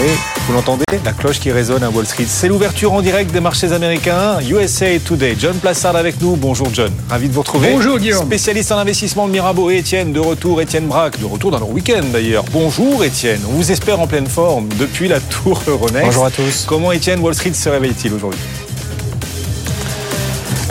Oui, vous l'entendez? La cloche qui résonne à Wall Street. C'est l'ouverture en direct des marchés américains. USA Today. John Plassard avec nous. Bonjour John. Ravi de vous retrouver. Bonjour Guillaume. Spécialiste en investissement de Mirabeau et Étienne. De retour, Étienne Braque. De retour dans leur week-end d'ailleurs. Bonjour Étienne. On vous espère en pleine forme depuis la tour Euronext. Bonjour à tous. Comment Étienne Wall Street se réveille-t-il aujourd'hui?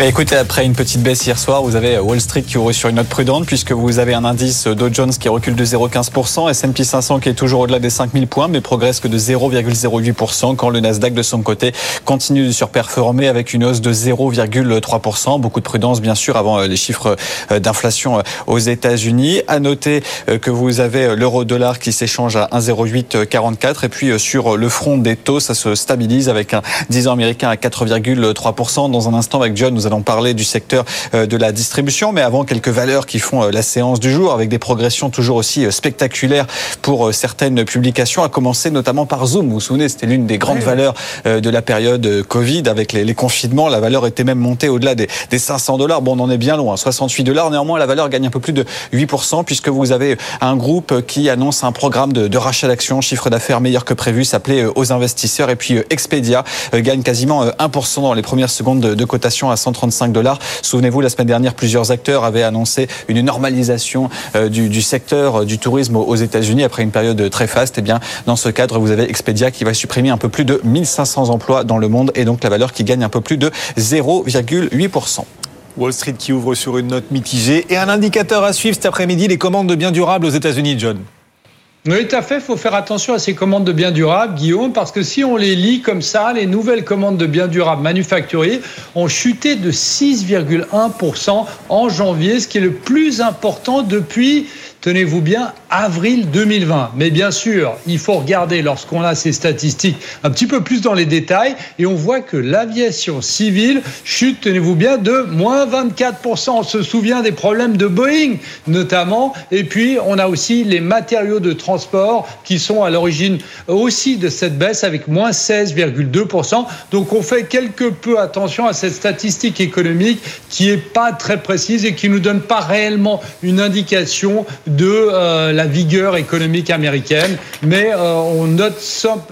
Écoutez, après une petite baisse hier soir, vous avez Wall Street qui ouvre sur une note prudente puisque vous avez un indice Dow Jones qui recule de 0,15%, S&P 500 qui est toujours au-delà des 5000 points mais progresse que de 0,08% quand le Nasdaq de son côté continue de surperformer avec une hausse de 0,3%. Beaucoup de prudence bien sûr avant euh, les chiffres euh, d'inflation euh, aux États-Unis. À noter que vous avez l'euro-dollar qui s'échange à 1,0844 et puis sur le front des taux, ça se stabilise avec un 10 ans américain à 4,3%. Dans un instant avec John, allons parler du secteur euh, de la distribution, mais avant quelques valeurs qui font euh, la séance du jour avec des progressions toujours aussi euh, spectaculaires pour certaines publications, à commencer notamment par Zoom. Vous vous souvenez, c'était l'une des grandes valeurs de la période Covid avec les, confinements. La valeur était même montée au-delà des, 500 dollars. Bon, on en est bien loin, 68 dollars. Néanmoins, la valeur gagne un peu plus de 8% puisque vous avez un groupe qui annonce un programme de, rachat d'actions, chiffre d'affaires meilleur que prévu, s'appelait aux investisseurs. Et puis Expedia gagne quasiment 1% dans les premières secondes de, de cotation à 130 35 dollars. Souvenez-vous, la semaine dernière, plusieurs acteurs avaient annoncé une normalisation euh, du, secteur euh, du tourisme aux États-Unis après une période très faste. Eh dans ce cadre, vous avez Expedia qui va supprimer un peu plus de 1500 emplois dans le monde et donc la valeur qui gagne un peu plus de 0,8%. Wall Street qui ouvre sur une note mitigée et un indicateur à suivre cet après-midi, les commandes de biens durables aux États-Unis, John. Oui, tout à fait. Il faut faire attention à ces commandes de biens durables, Guillaume, parce que si on les lit comme ça, les nouvelles commandes de biens durables manufacturiers ont chuté de 6,1% en janvier, ce qui est le plus important depuis tenez-vous bien, avril 2020. Mais bien sûr, il faut regarder lorsqu'on a ces statistiques un petit peu plus dans les détails et on voit que l'aviation civile chute, tenez-vous bien, de moins 24%. On se souvient des problèmes de Boeing notamment. Et puis, on a aussi les matériaux de transport qui sont à l'origine aussi de cette baisse avec moins 16,2%. Donc, on fait quelque peu attention à cette statistique économique qui est pas très précise et qui nous donne pas réellement une indication de euh, la vigueur économique américaine, mais euh, on, note,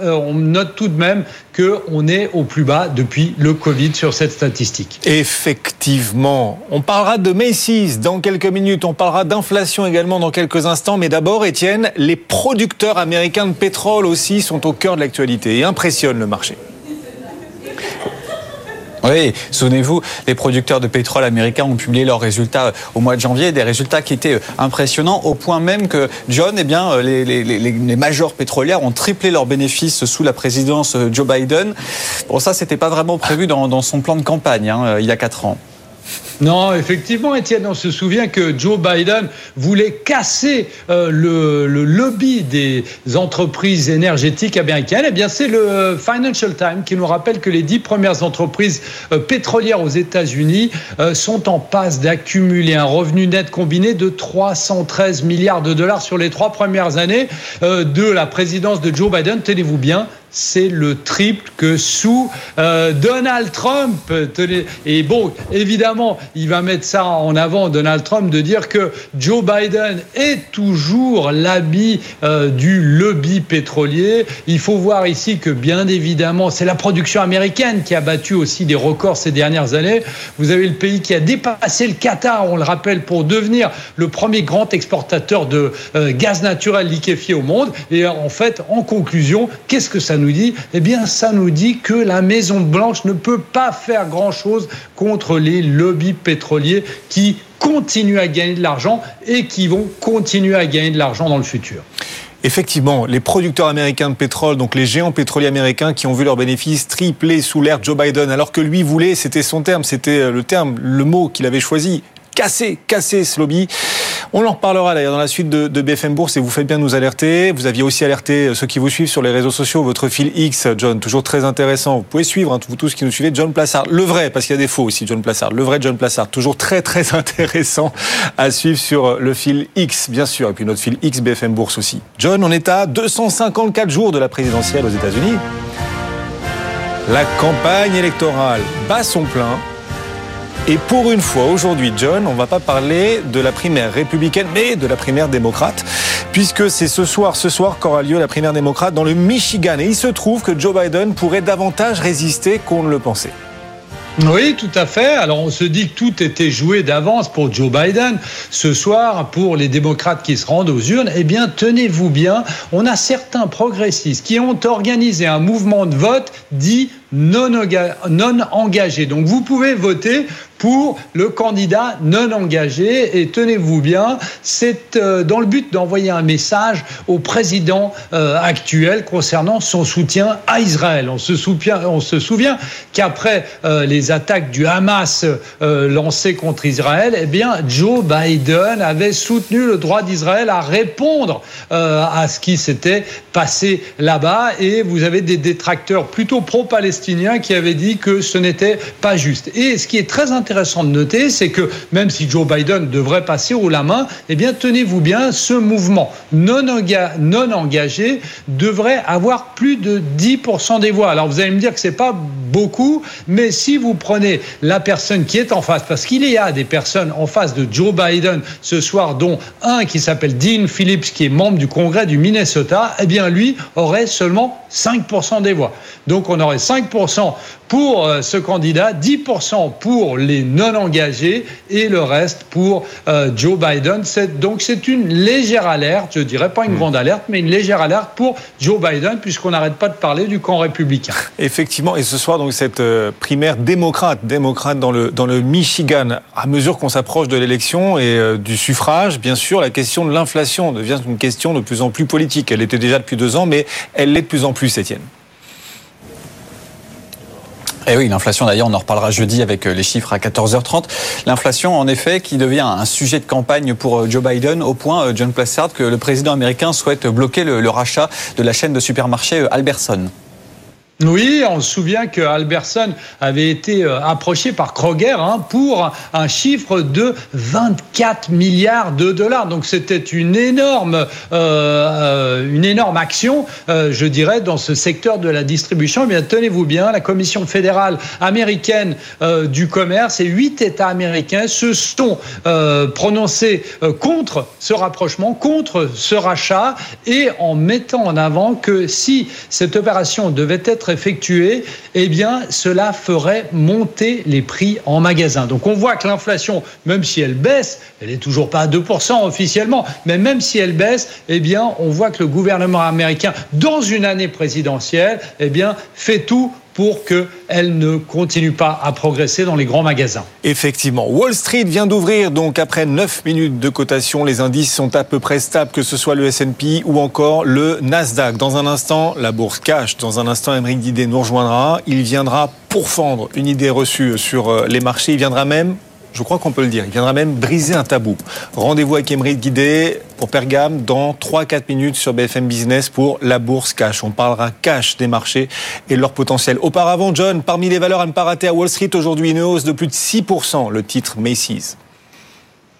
euh, on note tout de même qu'on est au plus bas depuis le Covid sur cette statistique. Effectivement. On parlera de Macy's dans quelques minutes, on parlera d'inflation également dans quelques instants, mais d'abord, Étienne, les producteurs américains de pétrole aussi sont au cœur de l'actualité et impressionnent le marché. Oui, souvenez-vous, les producteurs de pétrole américains ont publié leurs résultats au mois de janvier, des résultats qui étaient impressionnants au point même que John, eh bien, les, les, majors pétrolières ont triplé leurs bénéfices sous la présidence Joe Biden. Bon, ça, c'était pas vraiment prévu dans, dans son plan de campagne hein, il y a quatre ans. Non, effectivement, Étienne, on se souvient que Joe Biden voulait casser euh, le, lobby des entreprises énergétiques américaines. Eh bien, c'est le Financial Times qui nous rappelle que les dix premières entreprises euh, pétrolières aux États-Unis euh, sont en passe d'accumuler un revenu net combiné de 313 milliards de dollars sur les trois premières années de la présidence de Joe Biden. Tenez-vous bien, c'est le triple que sous Donald Trump. Et bon, évidemment, il va mettre ça en avant, Donald Trump, de dire que Joe Biden est toujours l'habit euh, du lobby pétrolier. Il faut voir ici que, bien évidemment, c'est la production américaine qui a battu aussi des records ces dernières années. Vous avez le pays qui a dépassé le Qatar, on le rappelle, pour devenir le premier grand exportateur de euh, gaz naturel liquéfié au monde. Et en fait, en conclusion, qu'est-ce que ça nous Eh bien, ça nous dit que la Maison Blanche ne peut pas faire grand-chose contre les lobbies pétroliers qui continuent à gagner de l'argent et qui vont continuer à gagner de l'argent dans le futur. Effectivement, les producteurs américains de pétrole, donc les géants pétroliers américains qui ont vu leurs bénéfices tripler sous l'ère Joe Biden, alors que lui voulait, c'était son terme, c'était le terme, le mot qu'il avait choisi, casser, casser ce lobby. On en reparlera d'ailleurs dans la suite de, BFM Bourse et vous faites bien nous alerter. Vous aviez aussi alerté ceux qui vous suivent sur les réseaux sociaux, votre fil X, John, toujours très intéressant. Vous pouvez suivre, hein, vous tous qui nous suivez, John Plassard. Le vrai, parce qu'il y a des faux aussi, John Plassard. Le vrai John Plassard, toujours très très intéressant à suivre sur le fil X, bien sûr, et puis notre fil X BFM Bourse aussi. John, on est à 254 jours de la présidentielle aux États-Unis. La campagne électorale bat son plein. Et pour une fois, aujourd'hui, John, on ne va pas parler de la primaire républicaine, mais de la primaire démocrate, puisque c'est ce soir, ce soir qu'aura lieu la primaire démocrate dans le Michigan. Et il se trouve que Joe Biden pourrait davantage résister qu'on ne le pensait. Oui, tout à fait. Alors on se dit que tout était joué d'avance pour Joe Biden. Ce soir, pour les démocrates qui se rendent aux urnes, eh bien, tenez-vous bien, on a certains progressistes qui ont organisé un mouvement de vote dit non, engagé. Donc vous pouvez voter pour le candidat non engagé. Et tenez-vous bien, c'est euh, dans le but d'envoyer un message au président euh, actuel concernant son soutien à Israël. On se souvient, on se souvient qu'après euh, les attaques du Hamas lancées contre Israël, eh bien, Joe Biden avait soutenu le droit d'Israël à répondre à ce qui s'était passé là-bas. Et vous avez des détracteurs plutôt pro-palestiniens qui avaient dit que ce n'était pas juste. Et ce qui est très intéressant, intéressant de noter, c'est que même si Joe Biden devrait passer haut la main, eh bien, tenez-vous bien, ce mouvement non, non engagé devrait avoir plus de 10% des voix. Alors, vous allez me dire que c'est pas beaucoup, mais si vous prenez la personne qui est en face, parce qu'il y a des personnes en face de Joe Biden ce soir, dont un qui s'appelle Dean Phillips, qui est membre du Congrès du Minnesota, eh bien, lui aurait seulement 5% des voix. Donc, on aurait 5% pour euh, ce candidat, 10% pour les non engagés et le reste pour euh, Joe Biden. Donc c'est une légère alerte, je dirais pas une hmm. grande alerte, mais une légère alerte pour Joe Biden puisqu'on n'arrête pas de parler du camp républicain. Effectivement, et ce soir donc cette euh, primaire démocrate, démocrate dans le dans le Michigan, à mesure qu'on s'approche de l'élection et du suffrage, bien sûr, la question de l'inflation devient une question de plus en plus politique. Elle était déjà depuis deux ans, mais elle l'est de plus en plus, Étienne. Eh oui, l'inflation d'ailleurs, on en reparlera jeudi avec euh, les chiffres à 14h30. L'inflation, en effet, qui devient un sujet de campagne pour euh, Joe Biden, au point, euh, John Plassard, que le président américain souhaite bloquer le, rachat de la chaîne de supermarchés Alberson. Oui, on se souvient que Alberson avait été euh, approché par Kroger hein, pour un chiffre de 24 milliards de dollars. Donc c'était une énorme, euh, euh, une énorme action, je dirais, dans ce secteur de la distribution. Eh bien, tenez-vous bien, la Commission fédérale américaine du commerce et huit États américains se sont prononcés contre ce rapprochement, contre ce rachat, et en mettant en avant que si cette opération devait être effectué, eh bien, cela ferait monter les prix en magasin. Donc, on voit que l'inflation, même si elle baisse, elle n'est toujours pas à 2% officiellement, mais même si elle baisse, eh bien, on voit que le gouvernement américain, dans une année présidentielle, eh bien, fait tout pour qu'elle ne continue pas à progresser dans les grands magasins. Effectivement. Wall Street vient d'ouvrir, donc après 9 minutes de cotation, les indices sont à peu près stables, que ce soit le S&P ou encore le Nasdaq. Dans un instant, la bourse cash. Dans un instant, Emery Didet nous rejoindra. Il viendra pourfendre une idée reçue sur euh, les marchés. Il viendra même je crois qu'on peut le dire. Il viendra même briser un tabou. Rendez-vous avec Emery Guidé pour Pergame dans 3-4 minutes sur BFM Business pour la bourse cash. On parlera cash des marchés et leur potentiel. Auparavant, John, parmi les valeurs à ne pas rater à Wall Street aujourd'hui, une hausse de plus de 6%, le titre Macy's.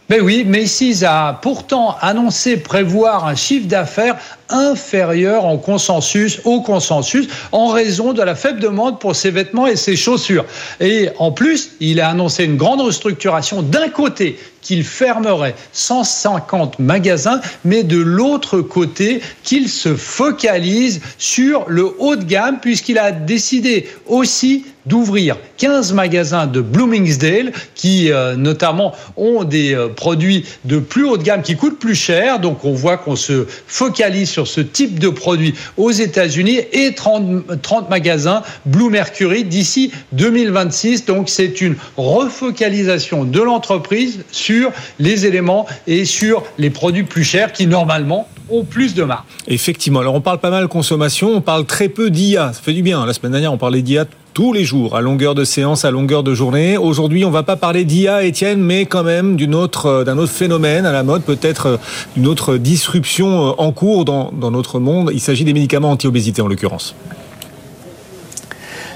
Ben oui, Macy's a pourtant annoncé prévoir un chiffre d'affaires inférieur en consensus, au consensus, en raison de la faible demande pour ses vêtements et ses chaussures. Et en plus, il a annoncé une grande restructuration d'un côté qu'il fermerait 150 magasins, mais de l'autre côté, qu'il se focalise sur le haut de gamme, puisqu'il a décidé aussi d'ouvrir 15 magasins de Bloomingdale qui euh, notamment ont des euh, produits de plus haut de gamme qui coûtent plus cher. Donc on voit qu'on se focalise sur ce type de produit aux États-Unis et 30, 30 magasins Blue Mercury d'ici 2026. Donc c'est une refocalisation de l'entreprise sur les éléments et sur les produits plus chers qui normalement ont plus de marge. Effectivement. Alors on parle pas mal consommation, on parle très peu d'IA. Ça fait du bien. La semaine dernière, on parlait d'IA tous les jours, à longueur de séance, à longueur de journée. Aujourd'hui, on va pas parler d'IA, Étienne, mais quand même autre, d'un autre phénomène à la mode, peut-être d'une autre disruption en cours dans notre monde. Il s'agit des médicaments anti-obésité en l'occurrence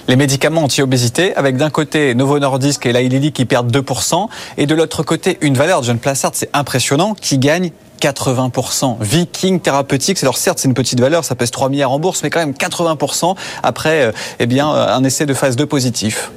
les médicaments anti-obésité, avec d'un côté Novo Nordisk et Lilly qui perdent 2%, et de l'autre côté une valeur, John Plassard, c'est impressionnant, qui gagne 80%. Viking Therapeutics, alors certes c'est une petite valeur, ça pèse 3 milliards en bourse, mais quand même 80% après euh, eh bien, un essai de phase 2 positif.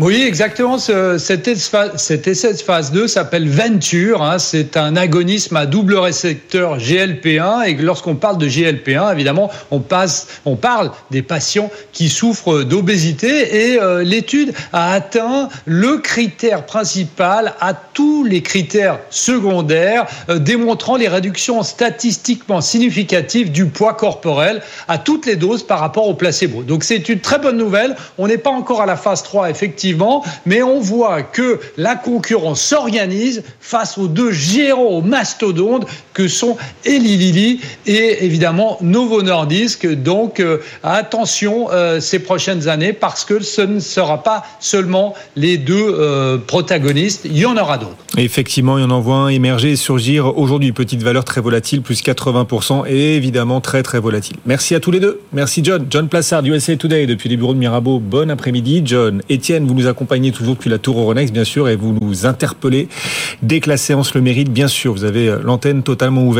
Oui, exactement. cet, essai de phase 2 s'appelle Venture. Hein. c'est un agonisme à double récepteur GLP1. Et lorsqu'on parle de GLP1, évidemment, on, parle des patients qui souffrent d'obésité. Et euh, l'étude a atteint le critère principal à tous les critères secondaires, euh, démontrant les réductions statistiquement significatives du poids corporel à toutes les doses par rapport au placebo. Donc c'est une très bonne nouvelle. On n'est pas encore à la phase 3, mais on voit que la concurrence s'organise face aux deux géants mastodontes que sont Eli Lilly et évidemment Novo Nordisk. Donc euh, attention euh, ces prochaines années parce que ce ne sera pas seulement les deux euh, protagonistes, il y en aura d'autres. Effectivement, il y en voit un émerger et surgir aujourd'hui. Petite valeur très volatile, plus 80% et évidemment très très volatile. Merci à tous les deux. Merci John. John Plassard, USA Today depuis les bureaux de Mirabeau. Bon après-midi. John, Étienne, vous nous accompagnez toujours depuis la tour Euronext, bien sûr, et vous nous interpellez dès que la séance le mérite, bien sûr. Vous avez l'antenne totalement ouverte.